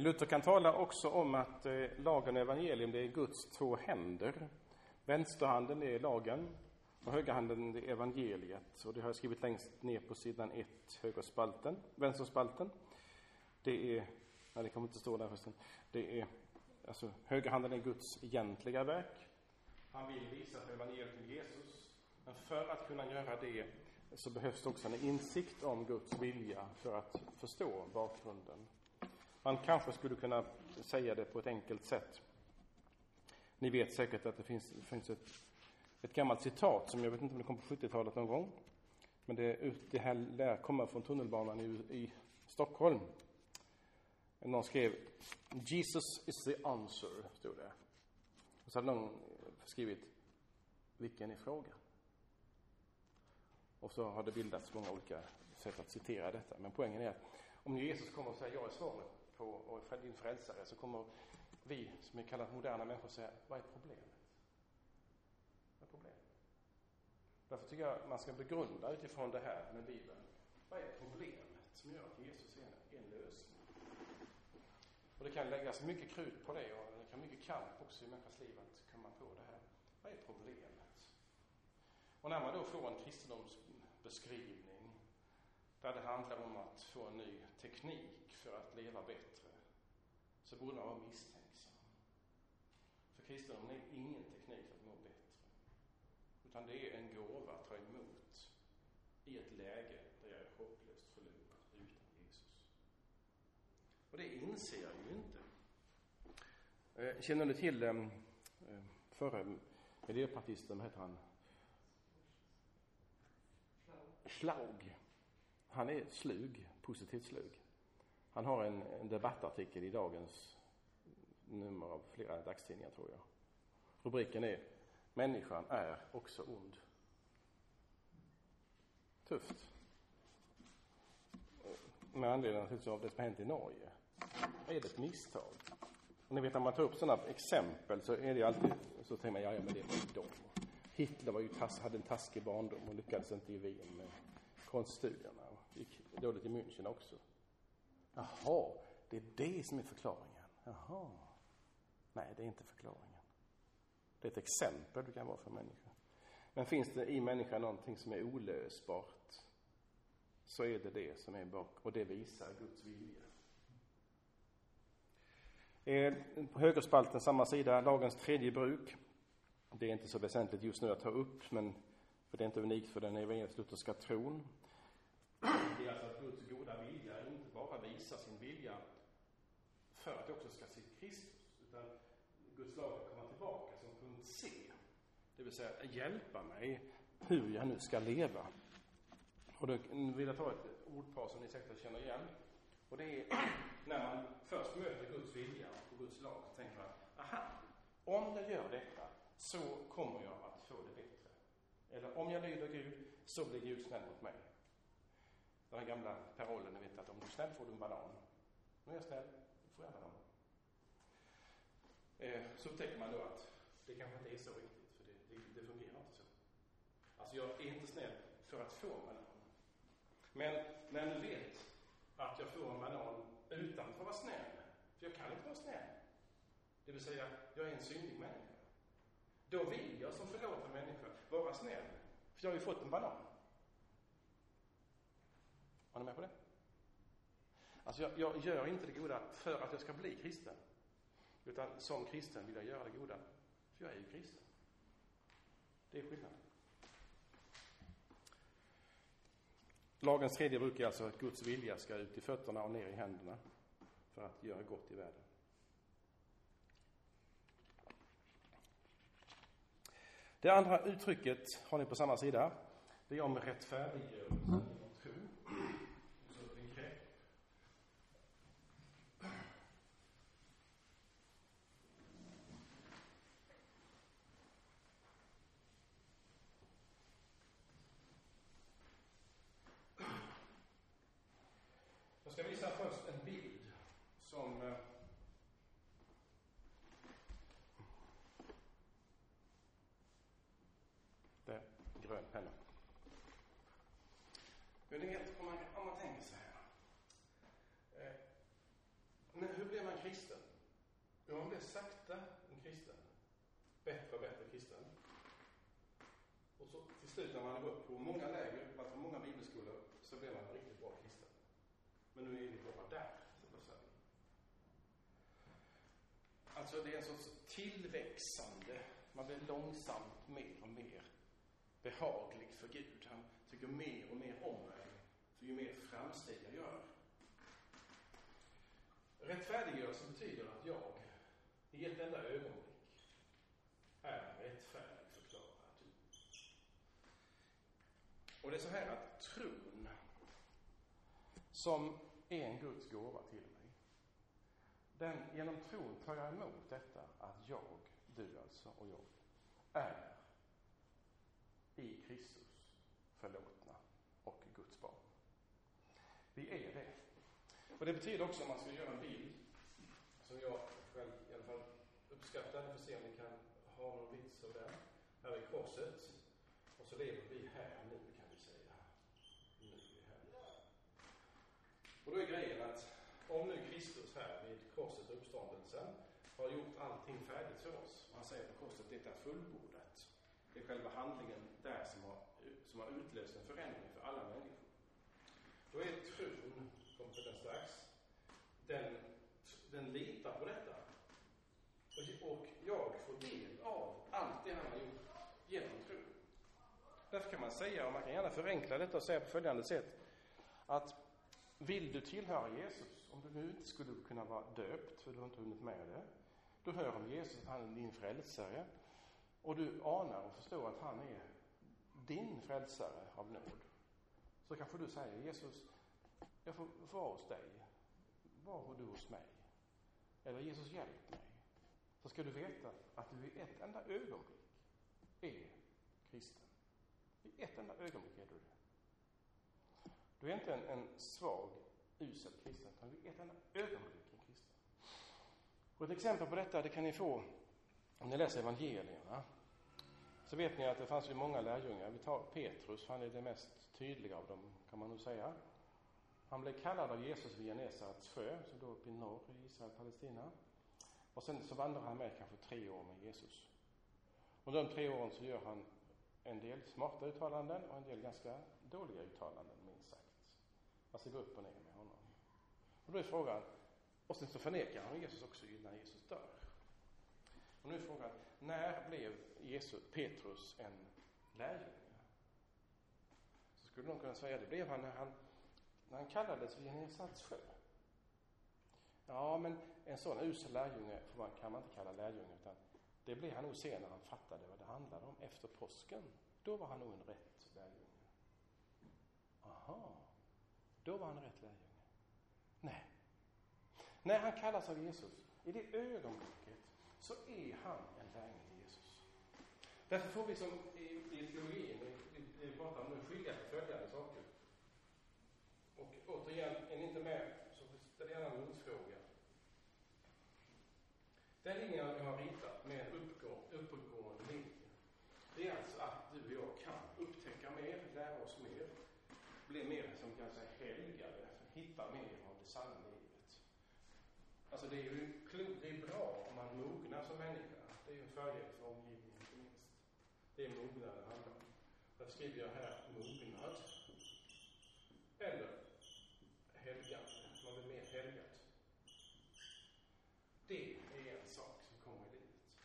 Luther kan tala också om att eh, lagen och evangelium, det är Guds två händer. Vänsterhanden är lagen och högerhanden är evangeliet. Och det har jag skrivit längst ner på sidan 1, högerspalten, vänsterspalten. Det är, nej det kommer inte stå där förresten. Det är, alltså högerhanden är Guds egentliga verk. Han vill visa att evangeliet till Jesus. Men för att kunna göra det så behövs det också en insikt om Guds vilja för att förstå bakgrunden. Man kanske skulle kunna säga det på ett enkelt sätt. Ni vet säkert att det finns, det finns ett, ett gammalt citat som jag vet inte om det kom på 70-talet någon gång. Men det, det här lär komma från tunnelbanan i, i Stockholm. Någon skrev Jesus is the answer, stod det. Och så hade någon skrivit Vilken är frågan? Och så har det bildats många olika sätt att citera detta. Men poängen är att om Jesus kommer och säger jag är svaret på och din frälsare så kommer vi som är kallat moderna människor säga vad är problemet? Vad är problemet? Därför tycker jag man ska begrunda utifrån det här med Bibeln. Vad är problemet som gör att Jesus är en, en lösning? Och det kan läggas mycket krut på det och det kan mycket kamp också i människans liv att komma på det här. Vad är problemet? Och när man då får en kristendomsbeskrivning där det handlar om att få en ny teknik för att leva bättre, så borde man vara misstänksam. För kristendomen är ingen teknik för att må bättre. Utan det är en gåva att ta emot i ett läge där jag är hopplöst förlorad utan Jesus. Och det inser jag ju inte. Eh, känner ni till eh, eh, förre miljöpartisten, vad heter han? Schlaug. Han är slug, positivt slug. Han har en, en debattartikel i dagens nummer av flera dagstidningar, tror jag. Rubriken är Människan är också ond. Tufft. Med anledning av det som har hänt i Norge. Är det ett misstag? Och ni vet när man tar upp sådana exempel så är det alltid, så tänker man, ja, ja men det var ju dem. Hitler var ju tass, hade en taskig barndom och lyckades inte i Wien med konststudierna. Gick dåligt i München också. Jaha, det är det som är förklaringen. Jaha. Nej, det är inte förklaringen. Det är ett exempel du kan vara för människan. Men finns det i människan någonting som är olösbart så är det det som är bak och det visar Guds vilja. Eh, på högerspalten, samma sida, lagens tredje bruk. Det är inte så väsentligt just nu att ta upp, men för det är inte unikt för den evangelisk-lutherska tron. Det är alltså att Guds goda vilja inte bara visar sin vilja för att det också ska se Kristus, utan Guds lag ska komma tillbaka som punkt C. Det vill säga hjälpa mig hur jag nu ska leva. Och då vill jag ta ett ordpar som ni säkert känner igen. Och det är när man först möter Guds vilja och Guds lag, så tänker man, aha, om jag gör detta så kommer jag att få det bättre. Eller om jag lyder Gud så blir Gud snäll mot mig. Den här gamla parollen, ni vet att om du är snäll får du en banan. Om jag är snäll, då får jag en banan. Eh, så upptäcker man då att det kanske inte är så riktigt, för det, det, det fungerar inte så. Alltså, jag är inte snäll för att få en banan. Men när jag nu vet att jag får en banan utan att vara snäll, för jag kan inte vara snäll. Det vill säga, jag är en syndig människa. Då vill jag som förlåten människa vara snäll, för jag har ju fått en banan. Var ni med på det? Alltså, jag, jag gör inte det goda för att jag ska bli kristen. Utan som kristen vill jag göra det goda, för jag är ju kristen. Det är skillnaden. Lagens tredje bruk är alltså att Guds vilja ska ut i fötterna och ner i händerna för att göra gott i världen. Det andra uttrycket har ni på samma sida. Det är om rättfärdiggörelse genom tro. Jag ska visa först en bild som eh, Det är grön penna. Men ni vet, om man, om man tänker så här. Eh, men hur blir man kristen? Jo, man blir sakta en kristen. Bättre och bättre kristen. Och så till slut när man har gått på många läger, varit på många bibelskolor, så blir man en riktigt bra kristen. Men nu är vi bara där, så att säga. Alltså det är en sorts tillväxande, man blir långsamt mer och mer behaglig för Gud. Han tycker mer och mer om mig, för ju mer framsteg jag gör. Rättfärdiggörelse betyder att jag i ett enda ögonblick är rättfärdig förklarad. Och det är så här att tron, som är en Guds gåva till mig, den, genom tron tar jag emot detta att jag, du alltså och jag, är i Kristus förlåtna och Guds barn. Vi är det. Och det betyder också, om man ska göra en bild, som jag själv i alla fall uppskattar, vi får se om vi kan ha någon vits av den. Här är korset. Och så lever vi här nu, kan vi säga. Nu är vi här. Och då är grejen att om nu Kristus här vid korset och uppståndelsen har gjort allting färdigt för oss. Och han säger på korset, det är fullbordat. Det är själva handlingen där som har, som har utlöst en förändring för alla människor. Då är tron, kommer till den strax, den, den litar på detta. Och, och jag får del av allt det han har gjort genom tron. Därför kan man säga, och man kan gärna förenkla detta och säga på följande sätt, att vill du tillhöra Jesus, om du nu inte skulle kunna vara döpt, för du har inte hunnit med det, du hör om Jesus, att han är din frälsare, och du anar och förstår att han är din frälsare av nåd, så kanske du säger Jesus, jag får vara hos dig. Var du hos mig? Eller Jesus, hjälp mig. Så ska du veta att du i ett enda ögonblick är kristen. I ett enda ögonblick är du det. Du är inte en, en svag, usel kristen, utan du är ett enda ögonblick en kristen. Och ett exempel på detta, det kan ni få om ni läser evangelierna. Så vet ni att det fanns ju många lärjungar. Vi tar Petrus, han är det mest tydliga av dem, kan man nog säga. Han blev kallad av Jesus vid Genesarets sjö, som då uppe i norr i Israel, Palestina. Och sen så vandrar han med kanske tre år med Jesus. Under de tre åren så gör han en del smarta uttalanden och en del ganska dåliga uttalanden. Alltså gå upp och ner med honom. Och då är frågan, och sen så förnekar han Jesus också innan Jesus dör. Och nu är frågan, när blev Jesus, Petrus en lärjunge? Så skulle någon kunna säga, det blev han när han, när han kallades vid Genesarets sjö. Ja, men en sån usel lärjunge kan man inte kalla lärjunge, utan det blev han nog sen när han fattade vad det handlade om, efter påsken. Då var han nog en rätt lärjunge. Aha, då var han rätt lärjunge. Nej. När han kallas av Jesus, i det ögonblicket så är han en lärjunge till Jesus. Därför får vi som i, i teologin, vi, vi pratar om nu, skilja på följande saker. Och återigen, är ni inte med så ställ gärna en motfråga. Den linjen jag har ritat med en uppgång, uppåtgående linje, det är alltså att du och jag kan upptäcka mer, lära oss mer, bli mer, som kan säga, helgade, hitta mer av det sanna livet. Alltså det är ju klokt, det är bra om man mognar som människa. Det är ju en fördel för omgivningen, inte minst. Det är mognad det handlar om. Därför skriver jag här mognad. Eller helgande, man blir mer helgad. Det är en sak som kommer i livet.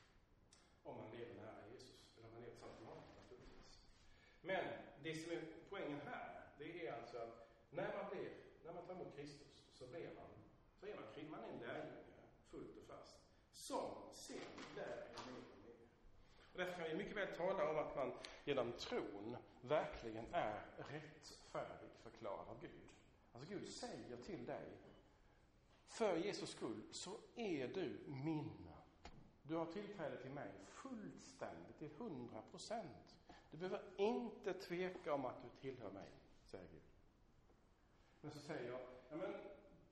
Om man lever nära Jesus, eller om man lever tillsammans med honom naturligtvis. Men det som är poängen här, det är alltså att när man blir, när man tar emot Kristus, så blir man, så är man, man är en lärjunge, fullt och fast, som sen lär er mer och mer. Och därför kan vi mycket väl tala om att man genom tron verkligen är rättfärdig förklarad av Gud. Alltså Gud säger till dig, för Jesus skull så är du min. Du har tillträde till mig fullständigt, till hundra procent. Du behöver inte tveka om att du tillhör mig, säger Gud. Men så säger jag, ja men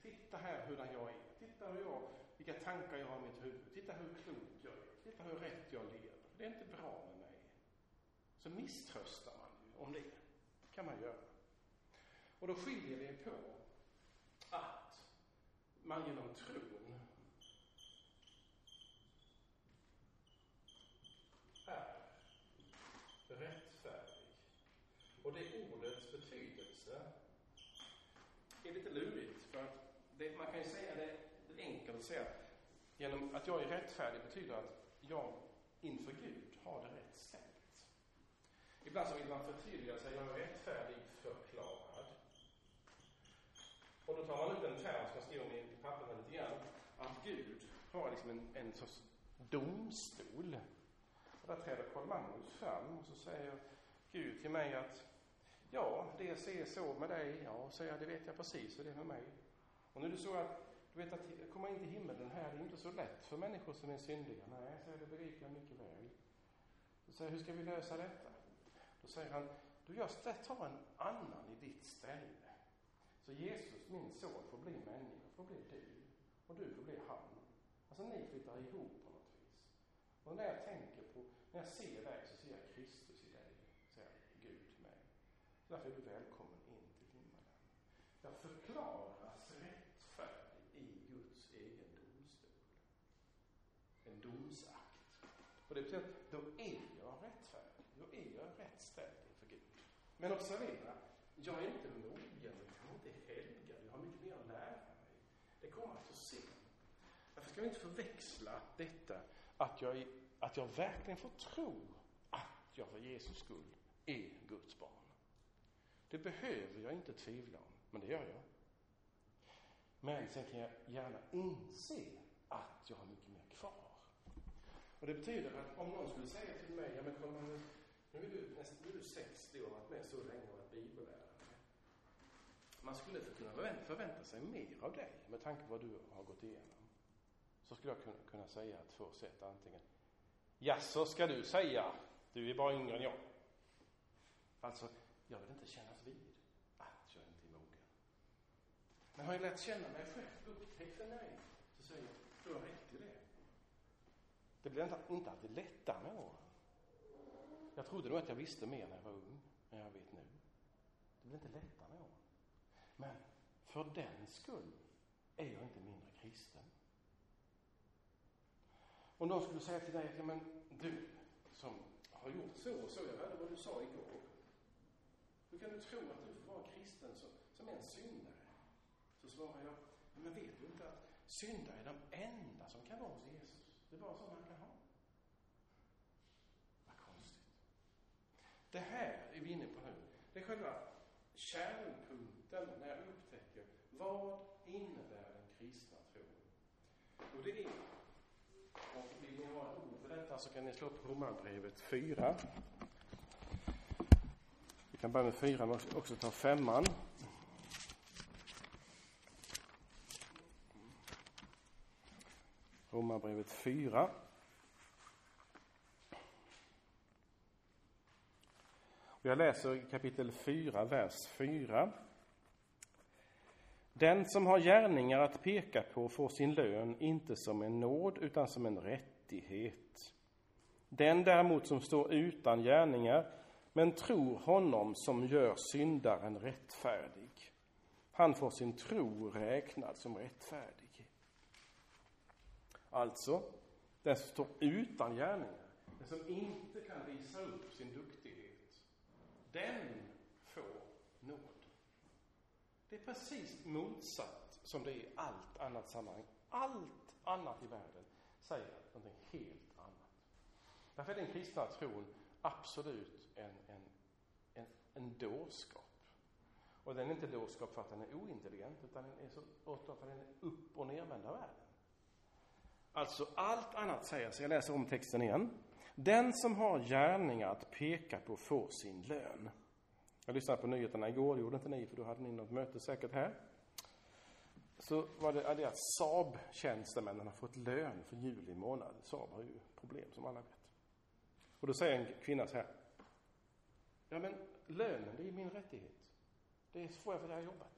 titta här hurdan jag är. Titta hur jag, vilka tankar jag har i mitt huvud. Titta hur klok jag är. Titta hur rätt jag lever. Det är inte bra med mig. Så misströstar man ju om det. kan man göra. Och då skiljer det på att man genom tron Och det ordets betydelse är lite lurigt. För att det, man kan ju säga det, det är enkelt att säga genom att jag är rättfärdig betyder att jag inför Gud har det rätt ställt. Ibland så vill man förtydliga sig, jag är rättfärdig förklarad. Och då tar man ut en term som jag skriver om i papperna lite grann, att Gud har liksom en, en sorts domstol. Och där träder Karl Magnus fram och så säger Gud till mig att ja, det är så med dig. Ja, säger jag, det vet jag precis hur det är med mig. Och nu är det så att du vet att komma in till himmelen här, det är inte så lätt för människor som är syndiga. Nej, säger det begriper jag mycket väl. Då säger hur ska vi lösa detta? Då säger han, du jag tar en annan i ditt ställe. Så Jesus, min son, får bli människa, får bli du. Och du får bli han. Alltså ni flyttar ihop på något vis. Och när jag tänker på, när jag ser dig så ser jag Kristus i dig, säger Gud till mig. Så därför är du välkommen in till himmelen. Jag förklarar Och det betyder att då är jag rättfärdig. Då är jag rätt ställd inför Gud. Men observera, jag är inte mogen, jag är inte helgad, jag har mycket mer att lära mig. Det kommer att få se. Därför ska vi inte förväxla detta att jag, att jag verkligen får tro att jag för Jesus skull är Guds barn. Det behöver jag inte tvivla om, men det gör jag. Men sen kan jag gärna inse att jag har mycket mer kvar. Och det betyder att om någon skulle säga till mig, ja men kom nu, nu är du, nästan, nu är du 60 och har varit med så länge och varit bibellärare. Man skulle kunna förvänta sig mer av dig med tanke på vad du har gått igenom. Så skulle jag kunna säga två sätt, antingen Ja, så ska du säga, du är bara yngre än jag. Alltså, jag vill inte kännas vid att jag inte är mogen. Men har jag lärt känna mig själv, upptäckt en nej, så säger jag, du har rätt det. Blir inte, inte alltid lättare med åren. Jag trodde nog att jag visste mer när jag var ung än jag vet nu. Det blir inte lättare med åren. Men för den skull är jag inte mindre kristen. Om någon skulle säga till dig ja, men du som har gjort så och så, jag hörde vad du sa igår. Hur kan du tro att du får vara kristen som, som en syndare? Så svarar jag, men vet du inte att syndare är de enda som kan vara hos Jesus? Det är bara så man kan ha. Vad konstigt. Det här är vi inne på nu. Det är själva kärnpunkten när jag upptäcker vad innebär den kristna tron? Och det är, och vill ni ha ett ord för detta så kan ni slå upp Romarbrevet 4. Vi kan börja med 4 men också ta femman. Romarbrevet 4. Jag läser kapitel 4, vers 4. Den som har gärningar att peka på får sin lön inte som en nåd utan som en rättighet. Den däremot som står utan gärningar men tror honom som gör syndaren rättfärdig, han får sin tro räknad som rättfärdig. Alltså, den som står utan gärningar, den som inte kan visa upp sin duktighet, den får nåd. Det är precis motsatt som det är i allt annat sammanhang. Allt annat i världen säger någonting helt annat. Därför är den kristna tron absolut en, en, en, en dårskap. Och den är inte dårskap för att den är ointelligent, utan den är så för att den är upp och nervända världen. Alltså allt annat säger, så jag läser om texten igen. Den som har gärningar att peka på får sin lön. Jag lyssnade på nyheterna igår, det gjorde inte ni för då hade ni något möte säkert här. Så var det det att Saab-tjänstemännen har fått lön för juli månad. Saab har ju problem som alla vet. Och då säger en kvinna så här. Ja men lönen, det är min rättighet. Det får jag för det jag har jobbat.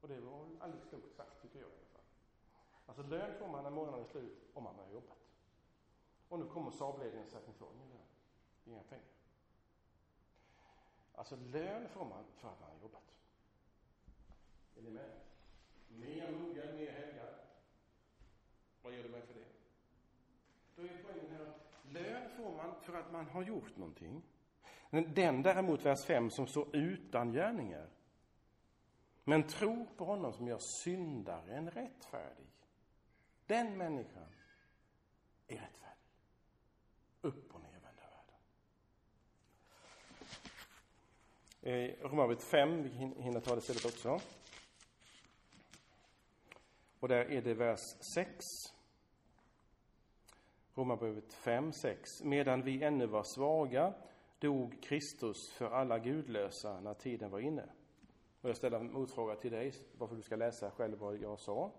Och det var alldeles klokt sagt tycker jag. Alltså lön får man när månaden är slut om man har jobbat. Och nu kommer Saabledningen och säger att ni får ingen lön. Inga pengar. Alltså lön får man för att man har jobbat. Är ni med? Mer muggar, mer helgad. Vad ger du mig för det? Då är poängen här att lön får man för att man har gjort någonting. Men den däremot, vers 5, som står utan gärningar, men tror på honom som gör syndaren rättfärdig. Den människan är rättfärdig. Upp och nervända världen. Eh, Romarbrevet 5, vi hinner ta det stället också. Och där är det vers 6. Romarbrevet 5, 6. Medan vi ännu var svaga dog Kristus för alla gudlösa när tiden var inne. Och jag ställer en motfråga till dig, varför du ska läsa själv vad jag sa.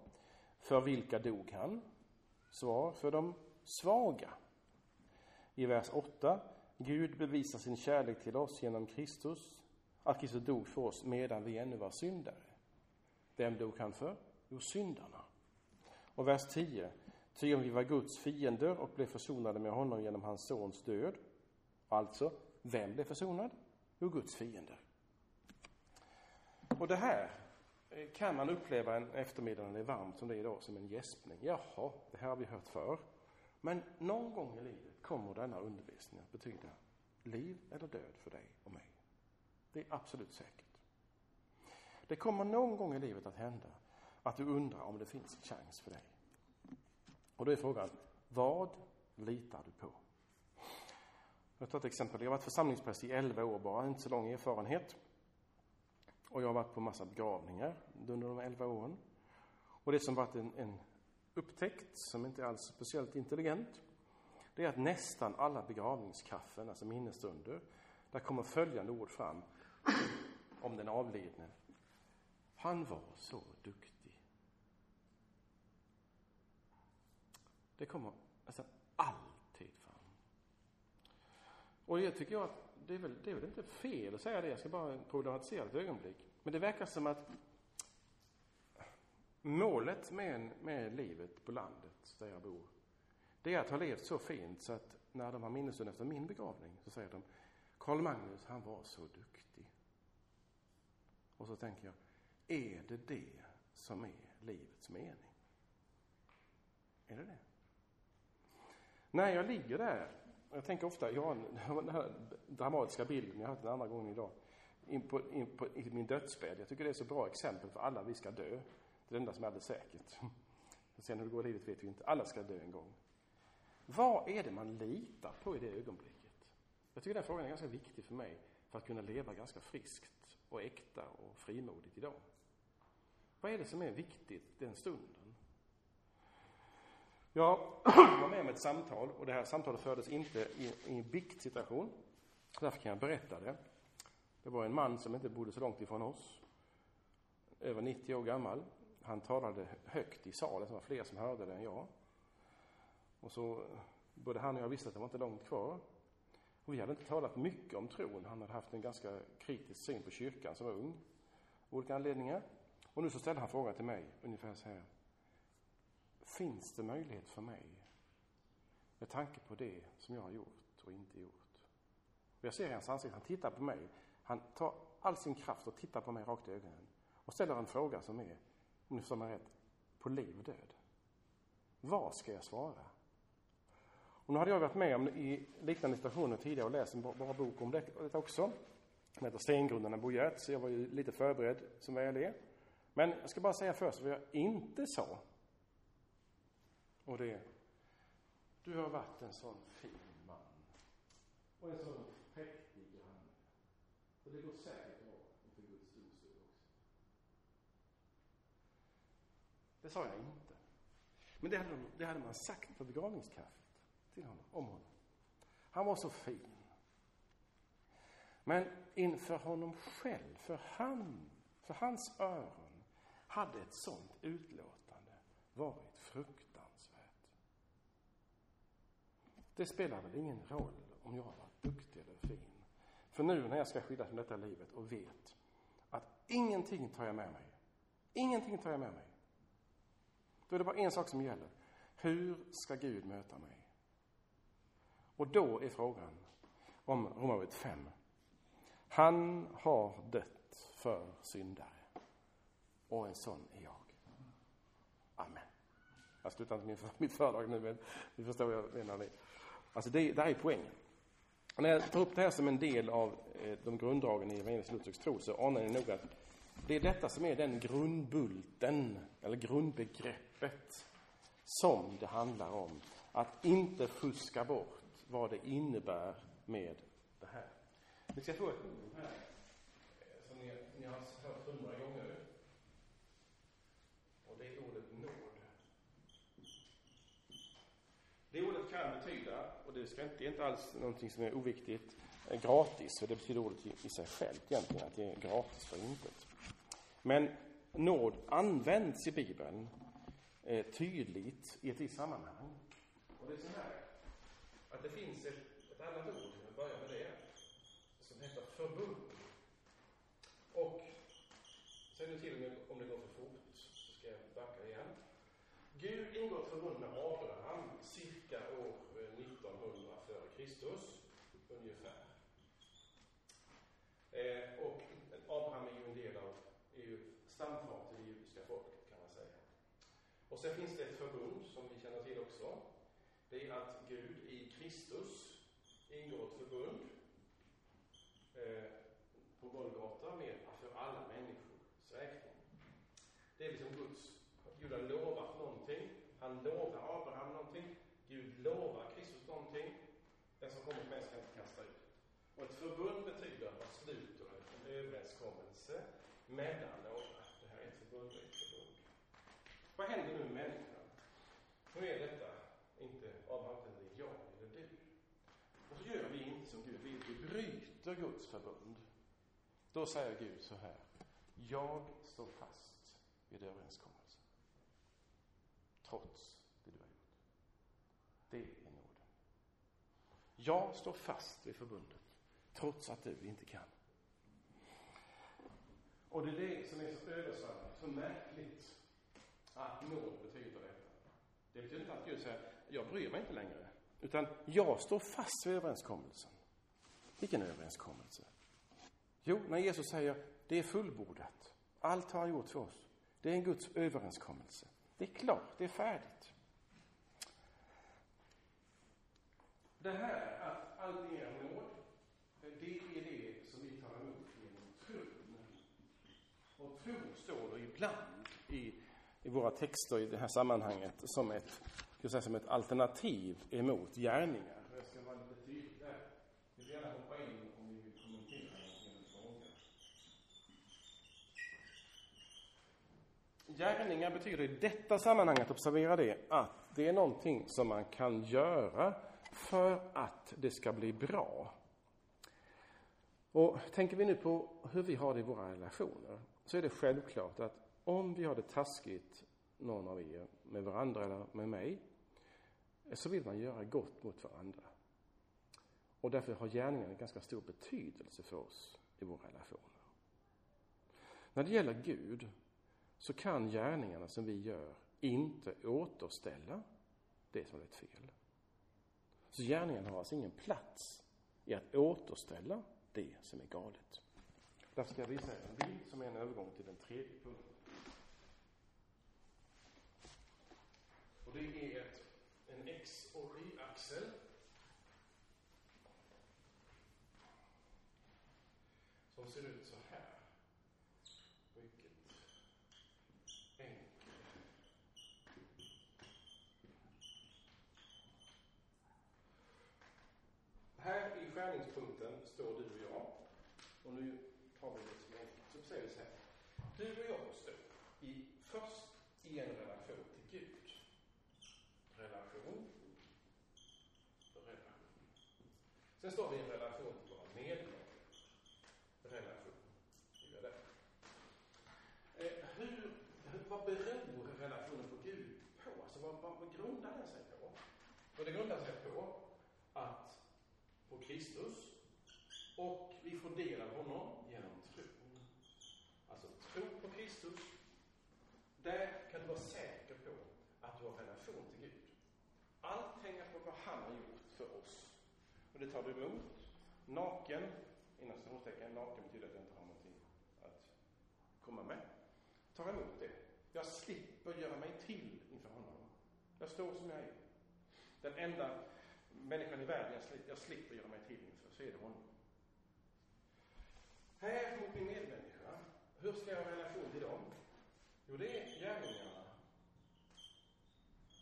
För vilka dog han? Svar, för de svaga. I vers 8. Gud bevisar sin kärlek till oss genom Kristus, att Kristus dog för oss medan vi ännu var syndare. Vem dog han för? Jo, syndarna. Och vers 10. Ty om vi var Guds fiender och blev försonade med honom genom hans sons död. Alltså, vem blev försonad? Jo, Guds fiender. Och det här Eh, kan man uppleva en eftermiddag när det är varmt som det är idag som en gäspning. Jaha, det här har vi hört förr. Men någon gång i livet kommer denna undervisning att betyda liv eller död för dig och mig. Det är absolut säkert. Det kommer någon gång i livet att hända att du undrar om det finns en chans för dig. Och då är frågan, vad litar du på? Jag tar ett exempel. Jag har varit församlingspräst i 11 år bara, inte så lång erfarenhet. Och jag har varit på massa begravningar under de 11 åren. Och det som varit en, en upptäckt, som inte alls är speciellt intelligent, det är att nästan alla begravningskaffen, alltså minnesstunder, där kommer följande ord fram om den avlidne. Han var så duktig. Det kommer nästan alltid fram. Och det tycker jag att det är, väl, det är väl inte fel att säga det, jag ska bara problematisera ett ögonblick. Men det verkar som att målet med, med livet på landet, där jag bor, det är att ha levt så fint så att när de har minnesstund efter min begravning så säger de Karl Magnus, han var så duktig. Och så tänker jag, är det det som är livets mening? Är det det? När jag ligger där, jag tänker ofta, jag har den här dramatiska bilden, jag har hört den andra gången idag, in på, in på, i min dödsbädd. Jag tycker det är så bra exempel för alla vi ska dö. Det är det enda som är alldeles säkert. Sen hur det går i livet vet vi inte. Alla ska dö en gång. Vad är det man litar på i det ögonblicket? Jag tycker den frågan är ganska viktig för mig för att kunna leva ganska friskt och äkta och frimodigt idag. Vad är det som är viktigt den stunden? Jag var med om ett samtal och det här samtalet fördes inte i, i en biktsituation. Därför kan jag berätta det. Det var en man som inte bodde så långt ifrån oss. Över 90 år gammal. Han talade högt i salen, det var fler som hörde det än jag. Och så, både han och jag visste att det var inte långt kvar. Och vi hade inte talat mycket om tron. Han hade haft en ganska kritisk syn på kyrkan som var ung. av Olika anledningar. Och nu så ställde han frågan till mig ungefär så här. Finns det möjlighet för mig med tanke på det som jag har gjort och inte gjort? Och jag ser i hans ansikte, han tittar på mig. Han tar all sin kraft och tittar på mig rakt i ögonen och ställer en fråga som är, om ni förstår mig rätt, på liv och död. Vad ska jag svara? Och nu hade jag varit med om i liknande situationer tidigare och läst en bra bok om det också. Den heter Stengrundarna Bo så jag var ju lite förberedd som väl är. Men jag ska bara säga först vad jag inte sa. Och det är, du har varit en sån fin man. Och en sån präktig granne. Och det går säkert bra inför Guds domstol också. Det sa jag inte. Men det hade, det hade man sagt på begravningskaffet till honom, om honom. Han var så fin. Men inför honom själv, för han, för hans öron, hade ett sånt utlåtande varit fruktansvärt. Det spelar väl ingen roll om jag har varit duktig eller fin. För nu när jag ska skyddas från detta livet och vet att ingenting tar jag med mig. Ingenting tar jag med mig. Då är det bara en sak som gäller. Hur ska Gud möta mig? Och då är frågan om Romarbrevet 5. Han har dött för syndare. Och en sån är jag. Jag slutar inte min, mitt föredrag nu, men ni förstår vad jag menar. Alltså det, det här är poängen. Och när jag tar upp det här som en del av eh, de grunddragen i evangelisk luthersk tro så anar ni nog att det är detta som är den grundbulten, eller grundbegreppet, som det handlar om. Att inte fuska bort vad det innebär med det här. Ni ska få ett ord här, som ni, ni har hört hundra gånger. Och det är ordet nåd. Det ordet kan betyda, och det, ska inte, det är inte alls någonting som är oviktigt, eh, gratis, för det betyder ordet i, sig självt egentligen, att det är gratis för intet. Men nåd används i Bibeln eh, tydligt i ett visst sammanhang. Och det är så här, att det finns ett, ett annat ord, om vi börjar med det, som heter förbund. Och, säg nu till mig om det går för fort, så ska jag backa igen. Gud ingår ett förbund med Abraham cirka år 1900 före Kristus, ungefär. Eh, och Abraham är ju en del av, är ju stamfar till det judiska folket kan man säga. Och sen finns det ett förbund som vi känner till också. Det är att Gud i Kristus ingår ett förbund eh, på Golgata med för alla människors räkning. Det är liksom Guds, Gud har lovat någonting. Han lovar Abraham någonting. Gud lovar Kristus någonting. Den som kommer till mig ska inte kasta ut. Och ett förbund betyder att man sluter en överenskommelse mellan några. Det här är ett förbund och ett förbund. Vad händer nu med människan? Nu är detta inte avhandlat, det är jag eller du. Och så gör vi inte som Gud vill. Vi bryter Guds förbund. Då säger Gud så här. Jag står fast vid överenskommelsen. Trots det du har gjort. Det är nåden. Jag står fast vid förbundet. Trots att du inte kan. Och det är det som är så översatt, så märkligt. Att nåd betyder detta. Det betyder inte att Gud säger, jag bryr mig inte längre. Utan jag står fast vid överenskommelsen. Vilken överenskommelse? Jo, när Jesus säger, det är fullbordat. Allt har han gjort för oss. Det är en Guds överenskommelse. Det är klart, det är färdigt. Det här att allting är nåd, det är det som vi tar emot genom tron. Och tro står det ibland i, i våra texter i det här sammanhanget som ett, säga, som ett alternativ emot gärningar. Jag ska vara lite tydlig där. Ni får gärna hoppa in om ni vill kommentera eller fråga. Gärningar betyder i detta sammanhanget, observera det, att det är någonting som man kan göra för att det ska bli bra. Och tänker vi nu på hur vi har det i våra relationer så är det självklart att om vi har det taskigt, någon av er, med varandra eller med mig, så vill man göra gott mot varandra. Och därför har gärningarna en ganska stor betydelse för oss i våra relationer. När det gäller Gud så kan gärningarna som vi gör inte återställa det som är ett fel. Så gärningen har alltså ingen plats i att återställa det som är galet. Därför ska jag visa er en bild som är en övergång till den tredje punkten. Det är ett, en X och Y-axel. Som ser ut så här. Mycket enkelt. Här i skärningspunkten står du och jag. Och nu tar vi det som enkelt. Så säger vi så här. Du och jag står i, först i en relation till Gud. Relation. Relation. Sen står vi i en relation till våra medmänniskor. Relation. Gillar det. Eh, hur, hur, vad beror relationen på Gud på? Alltså vad, vad, vad grundar den sig på? Och det grundar sig på att på Kristus och vi får del av honom genom tron. Alltså tro på Kristus. Där kan du vara säker på att du har relation till Gud. Allt hänger på vad han har gjort för oss. Och det tar du emot. Naken, inom citationstecken, naken betyder att jag inte har någonting att komma med. Tar emot det. Jag slipper göra mig till inför honom. Jag står som jag är. Den enda människan i världen jag, slipper, jag slipper göra mig till inför, så är det honom. Här mot min medmänniska, hur ska jag ha relation till dem? Jo, det är gärningarna.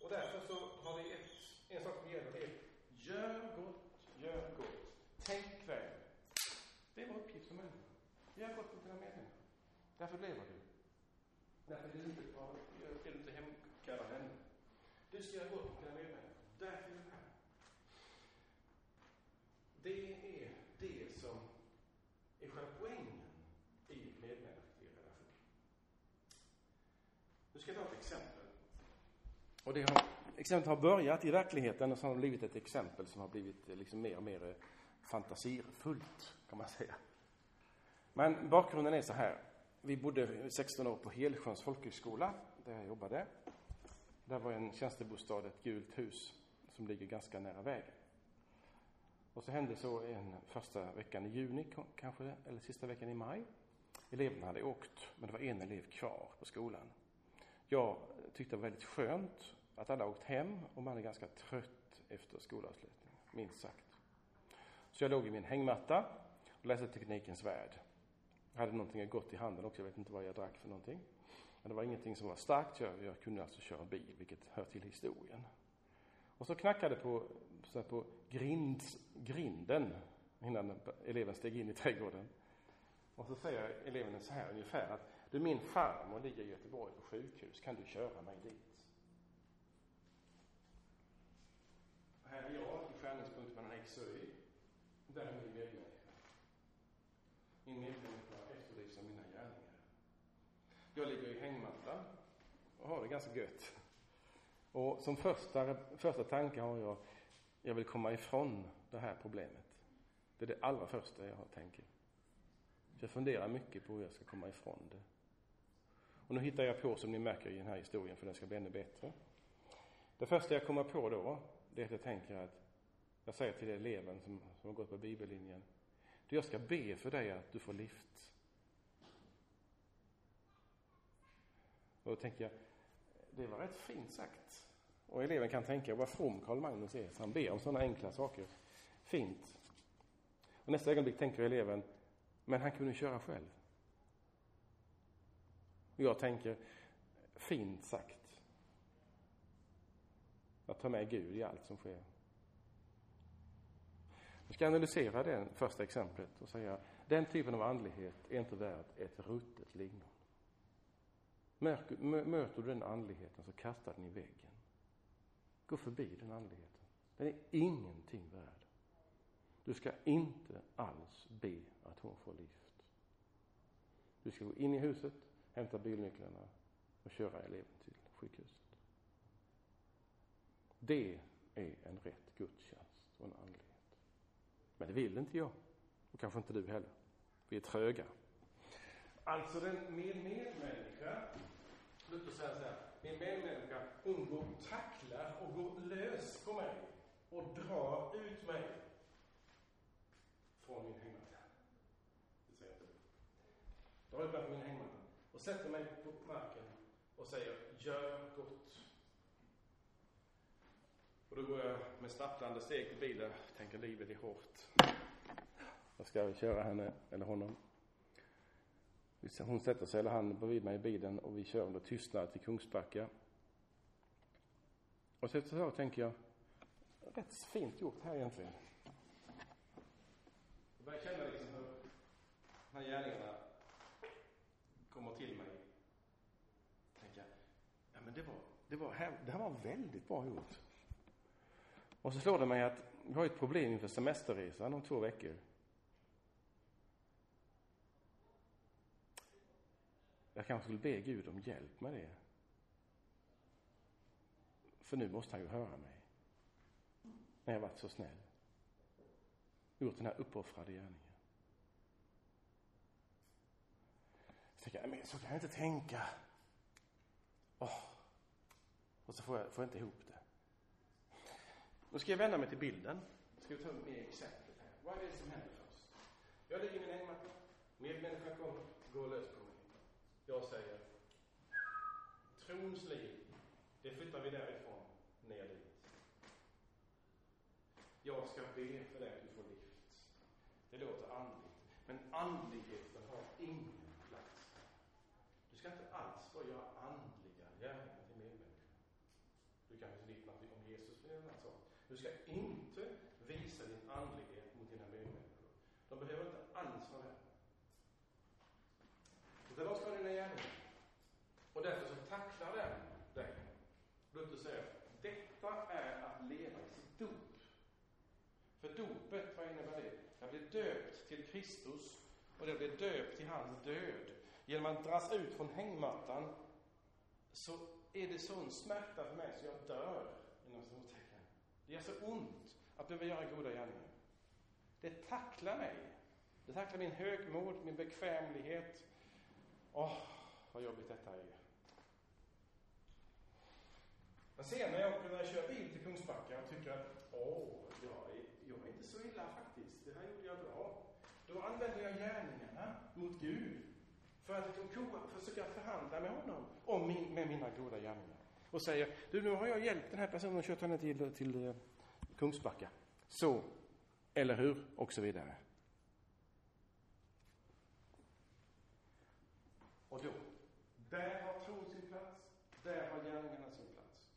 Och därför så har vi ett, en sak som gäller, det är gör gott, gör gott. Tänk väl. Det är vår uppgift som människa. Gör gott mot dina medmänniskor. Därför lever du. Därför är du inte, är du inte hemkallad ännu. Du ska gott mot dina medmänniskor. Därför är du här. Det är det som är själva poängen i medmänsklig relation. Nu ska jag ta ett exempel. Och det har, exemplet har börjat i verkligheten och så har det blivit ett exempel som har blivit liksom mer och mer fantasifullt, kan man säga. Men bakgrunden är så här. Vi bodde 16 år på Helsjöns folkhögskola, där jag jobbade. Där var en tjänstebostad, ett gult hus, som ligger ganska nära vägen. Och så hände så en första veckan i juni kanske, eller sista veckan i maj. Eleverna hade åkt, men det var en elev kvar på skolan. Jag tyckte det var väldigt skönt att alla åkt hem och man är ganska trött efter skolavslutningen, minst sagt. Så jag låg i min hängmatta och läste Teknikens Värld. Jag hade någonting gott i handen också, jag vet inte vad jag drack för någonting. Men det var ingenting som var starkt, jag, jag kunde alltså köra bil, vilket hör till historien. Och så knackade på, så på grind, grinden innan eleven steg in i trädgården. Och så säger eleven så här ungefär att du min farmor ligger i Göteborg på sjukhus, kan du köra mig dit? Här är jag i skärningspunkten mellan X och Y. Där är min medmänniska. Min medmänniska efterlyser mina gärningar. Jag ligger i hängmattan och har det ganska gött. Och som första, första tanke har jag, jag vill komma ifrån det här problemet. Det är det allra första jag tänker. Jag funderar mycket på hur jag ska komma ifrån det. Och nu hittar jag på, som ni märker i den här historien, för den ska bli ännu bättre. Det första jag kommer på då, det är att jag tänker att jag säger till eleven som, som har gått på bibellinjen, du jag ska be för dig att du får lift. Och då tänker jag, det var rätt fint sagt. Och eleven kan tänka, vad from Karl Magnus är, han ber om sådana enkla saker. Fint. Och nästa ögonblick tänker eleven, men han kunde köra själv. Och jag tänker, fint sagt. Jag tar med Gud i allt som sker. Jag ska analysera det första exemplet och säga, den typen av andlighet är inte värd ett ruttet lingon. Möter du den andligheten så kasta den i väggen. Gå förbi den andligheten. Den är ingenting värd. Du ska inte alls be att hon får lift. Du ska gå in i huset, hämta bilnycklarna och köra eleven till sjukhuset. Det är en rätt gudstjänst och en andlighet. Men det vill inte jag. Och kanske inte du heller. Vi är tröga. Alltså den med medmänniska, Luther säger så här, min medmänniska, hon går tacklar och går lös på mig och drar ut mig från min hängmatta. Det säger inte Drar ut mig från min hängmatta och sätter mig på marken och säger, gör gott. Och då går jag med stapplande steg till bilen, tänker livet är hårt. Jag ska köra henne, eller honom. Hon sätter sig, eller han, bredvid mig i bilen och vi kör under tystnad till Kungsbacka. Och så, så tänker jag, rätt fint gjort här egentligen. Jag börjar känna liksom hur de här gärningarna kommer till mig. Tänker, ja men det var, det var, här, det här var väldigt bra gjort. Och så slår det mig att vi har ett problem inför semesterresan om två veckor. Jag kanske skulle be Gud om hjälp med det. För nu måste han ju höra mig. När jag varit så snäll. Gjort den här uppoffrade gärningen. Så tänker jag, men så kan jag inte tänka. Oh. Och så får jag, får jag inte ihop det. Nu ska jag vända mig till bilden. Ska vi ta upp mer exempel här. Vad är det som händer först? Jag ligger i min hängmatta. Medmänniskan kommer, går lös på. Jag säger, trons liv, det flyttar vi därifrån ner dit. Jag ska be för dig att du får lift. Det låter andligt. Men andlighet har ingen plats. Du ska inte alls bara göra andliga gärningar till medmänniskor. Du kan vittna om Jesus för en annan sak. Du ska inte visa din andlighet mot dina medmänniskor. De behöver inte alls vara där. Utan de ska ha dina gärningar. Och därför så tacklar den dig. Luther säger, detta är att leva i sitt dop. För dopet, vad innebär det? Jag blir döpt till Kristus och det blir döpt till hans död. Genom att dras ut från hängmattan så är det sån smärta för mig så jag dör, inom stortecken. Det gör så ont att behöva göra goda gärningar. Det tacklar mig. Det tacklar min högmod, min bekvämlighet. Åh, vad jobbigt detta är. Men sen när jag, när jag kör bil till Kungsbacka och tycker att åh, jag jag är inte så illa faktiskt. Det här gjorde jag bra. Då använder jag gärningarna mot Gud för att liksom försöka förhandla med honom om min, med mina goda gärningar. Och säger, du nu har jag hjälpt den här personen och kört henne till, till eh, Kungsbacka. Så, eller hur? Och så vidare. Och då, där har tron sin plats, där har gärningarna sin plats.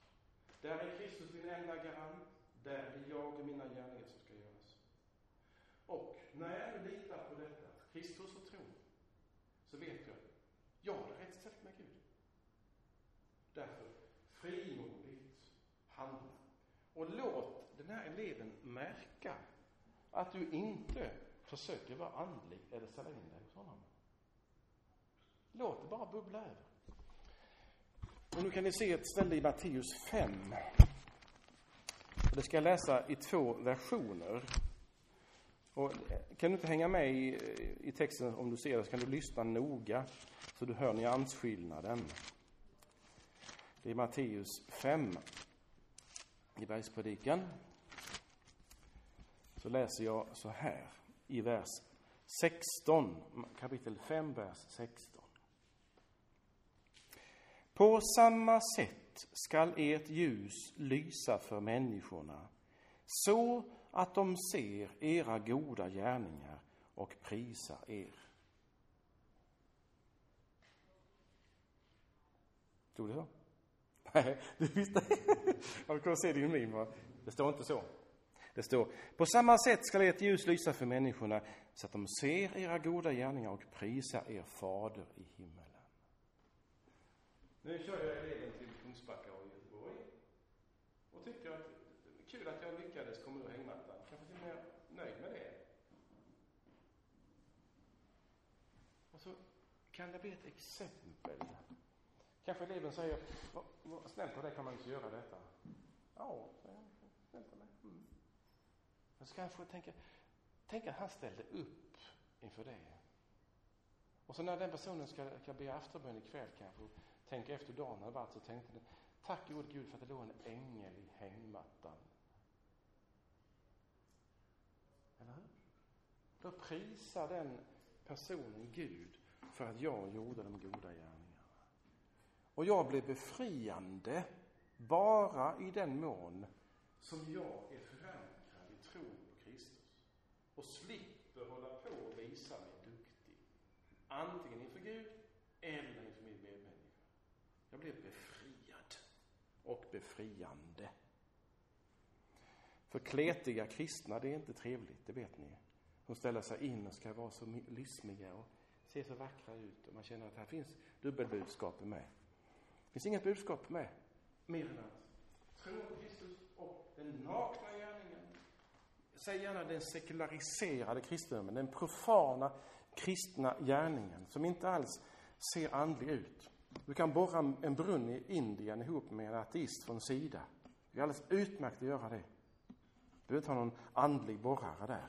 Där är Kristus min enda garant, där är jag och mina gärningar som ska göras. Och när jag nu litar på detta, Kristus och tron, så vet jag, jag har det rätt ställt med Gud. Därför, frimodigt handla. Och låt den här eleven märka att du inte försöker vara andlig eller ställa in dig hos honom. Låt det bara bubbla över. Och nu kan ni se ett ställe i Matteus 5. Det ska jag läsa i två versioner. Och kan du inte hänga med i, i texten om du ser det så kan du lyssna noga så du hör nyansskillnaden. Det är Matteus 5 i Bergspredikan. Så läser jag så här i vers 16, kapitel 5, vers 16. På samma sätt skall ert ljus lysa för människorna så att de ser era goda gärningar och prisar er. Stod det så? Nej, du visste. Jag kan se din min. Det står inte så. Det står, på samma sätt skall ert ljus lysa för människorna så att de ser era goda gärningar och prisar er fader i himmelen. Nu kör jag eleven till Kungsbacka och Göteborg och tycker att det är kul att jag lyckades komma ur hängmattan. Kanske till och med nöjd med det. Och så kan det bli ett exempel. Kanske eleven säger, vad snällt av dig kan man inte göra detta. Ja, säger jag. Snällt av mig. Men så kanske jag tänka, tänk att han ställde upp inför det. Och så när den personen ska, ska be aftonbön ikväll kanske, tänka efter dagen hade varit, så tänkte den, tack gode Gud för att det låg en ängel i hängmattan. Eller hur? Då prisar den personen Gud för att jag gjorde de goda gärningarna. Och jag blev befriande bara i den mån som jag är förankrad i tro på Kristus och slipper hålla på och visa mig duktig. Antingen inför Gud eller inför min medmänniska. Jag blir befriad och befriande. För kletiga kristna, det är inte trevligt, det vet ni. De ställer sig in och ska vara så lysmiga och se så vackra ut och man känner att här finns dubbelbudskap med. Det finns inget budskap med mer än att tro på Kristus och den nakna gärningen. Säg gärna den sekulariserade kristendomen, den profana kristna gärningen som inte alls ser andlig ut. Du kan borra en brunn i Indien ihop med en ateist från Sida. Det är alldeles utmärkt att göra det. Du behöver inte ha någon andlig borrare där.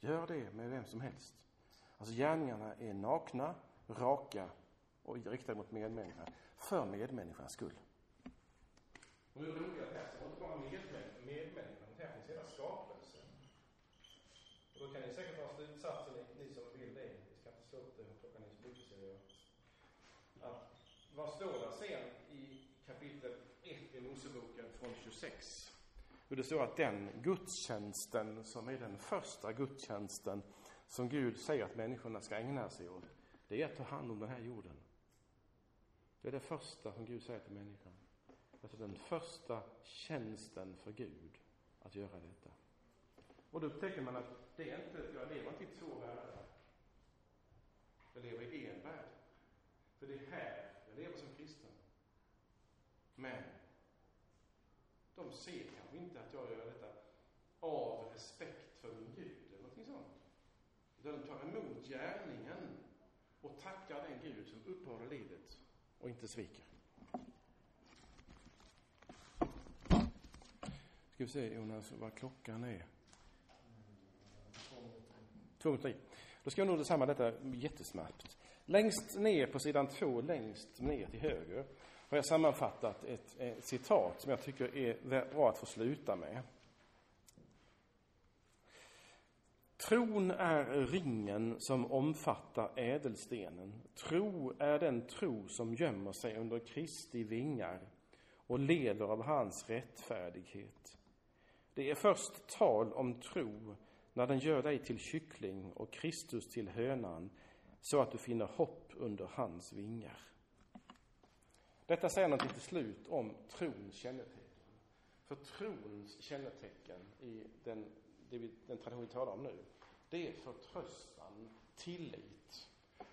Gör det med vem som helst. Alltså gärningarna är nakna, raka och riktade mot medmänniskan. För medmänniskans skull. Och det roliga är att inte bara medmänniskan, medmänniskan, det här finns hela skapelsen. Och då kan ni säkert dra slutsatsen, ni som vill det. Vi ska inte slå upp det och plocka ner slutserier. Att vad står det sen i kapitel 1 i Moseboken från 26? hur det står att den gudstjänsten som är den första gudstjänsten som Gud säger att människorna ska ägna sig åt, det är att ta hand om den här jorden. Det är det första som Gud säger till människan. Alltså den första tjänsten för Gud, att göra detta. Och då upptäcker man att det är inte, jag lever inte i två världar. Jag lever i en värld. För det är här jag lever som kristen. Men de ser kanske inte att jag gör detta av respekt för min Gud eller någonting sånt. Utan de tar emot gärningen och tackar den Gud som uppehåller livet och inte sviker. Ska vi se Jonas vad klockan är. Två minuter i. Då ska jag nog detsamma detta jättesnabbt. Längst ner på sidan två, längst ner till höger, har jag sammanfattat ett, ett citat som jag tycker är bra att få sluta med. Tron är ringen som omfattar ädelstenen. Tro är den tro som gömmer sig under Kristi vingar och leder av hans rättfärdighet. Det är först tal om tro när den gör dig till kyckling och Kristus till hönan så att du finner hopp under hans vingar. Detta säger något till slut om trons kännetecken. För trons kännetecken i den, den tradition vi talar om nu, det är förtröstan, tillit.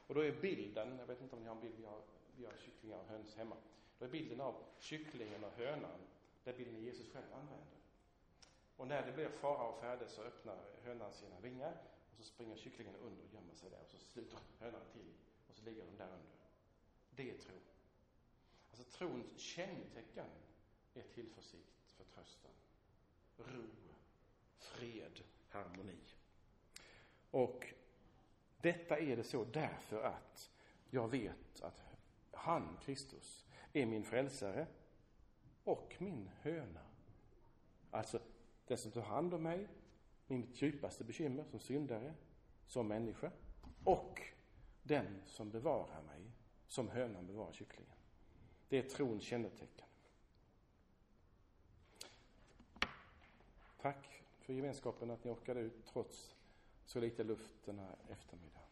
Och då är bilden, jag vet inte om ni har en bild, vi har, vi har kycklingar och höns hemma. Då är bilden av kycklingen och hönan, den bilden Jesus själv använder. Och när det blir fara och färde så öppnar hönan sina vingar och så springer kycklingen under och gömmer sig där och så sluter hönan till och så ligger de där under. Det är tro. Alltså trons kännetecken är tillförsikt, förtröstan, ro, fred, harmoni. Och detta är det så därför att jag vet att han, Kristus, är min frälsare och min höna. Alltså den som tar hand om mig, mitt djupaste bekymmer som syndare, som människa och den som bevarar mig som hönan bevarar kycklingen. Det är trons kännetecken. Tack för gemenskapen, att ni orkade ut trots så lite luft den här eftermiddagen.